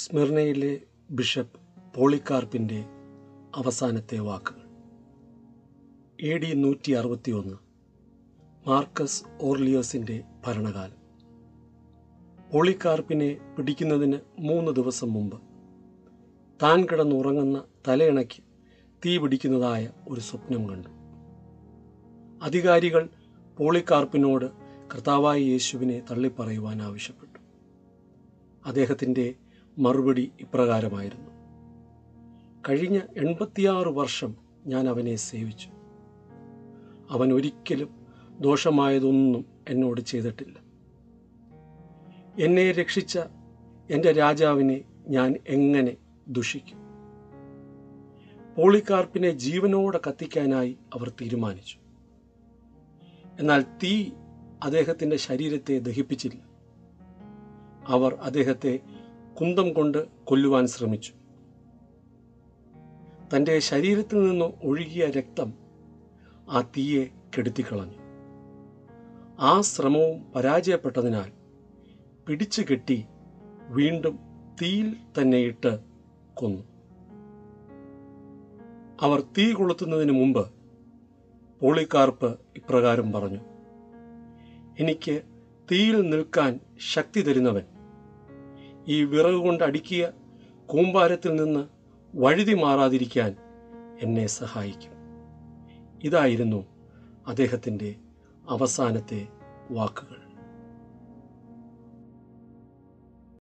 സ്മിർനയിലെ bishop പോളിക്കാർപ്പിന്റെ അവസാനത്തെ വാക്കുകൾ A D നൂറ്റി അറുപത്തി ഒന്ന് മാർക്കസ് ഓർലിയോസിന്റെ ഭരണകാലം. പോളിക്കാർപ്പിനെ പിടിക്കുന്നതിന് മൂന്ന് ദിവസം മുമ്പ് താൻ കിടന്നുറങ്ങുന്ന തലയിണയ്ക്ക് തീ പിടിക്കുന്നതായ ഒരു സ്വപ്നം കണ്ടു. അധികാരികൾ പോളിക്കാർപ്പിനോട് കർത്താവായ യേശുവിനെ തള്ളിപ്പറയുവാൻ ആവശ്യപ്പെട്ടു. അദ്ദേഹത്തിന്റെ മറുപടി ഇപ്രകാരമായിരുന്നു. കഴിഞ്ഞ എൺപത്തിയാറ് വർഷം ഞാൻ അവനെ സേവിച്ചു. അവൻ ഒരിക്കലും ദോഷമായതൊന്നും എന്നോട് ചെയ്തിട്ടില്ല. എന്നെ രക്ഷിച്ച എന്റെ രാജാവിനെ ഞാൻ എങ്ങനെ ദുഷിക്കും? പോളിക്കാർപ്പിനെ ജീവനോടെ കത്തിക്കാനായി അവർ തീരുമാനിച്ചു. എന്നാൽ തീ അദ്ദേഹത്തിന്റെ ശരീരത്തെ ദഹിപ്പിച്ചില്ല. അവർ അദ്ദേഹത്തെ കുന്തം കൊണ്ട് കൊല്ലുവാൻ ശ്രമിച്ചു. തന്റെ ശരീരത്തിൽ നിന്ന് ഒഴുകിയ രക്തം ആ തീയെ കെടുത്തിക്കളഞ്ഞു. ആ ശ്രമവും പരാജയപ്പെട്ടതിനാൽ പിടിച്ചു കെട്ടി വീണ്ടും തീയിൽ തന്നെ ഇട്ട് കൊന്നു. അവർ തീ കൊളുത്തുന്നതിന് മുമ്പ് പോളിക്കാർപ്പ് ഇപ്രകാരം പറഞ്ഞു എനിക്ക് തീയിൽ നിൽക്കാൻ ശക്തി തരുന്നവൻ ഈ വിറക് കൊണ്ട് അടിക്കുക കൂമ്പാരത്തിൽ നിന്ന് വഴുതി മാറാതിരിക്കാൻ എന്നെ സഹായിക്കും. ഇതായിരുന്നു അദ്ദേഹത്തിന്റെ അവസാനത്തെ വാക്കുകൾ.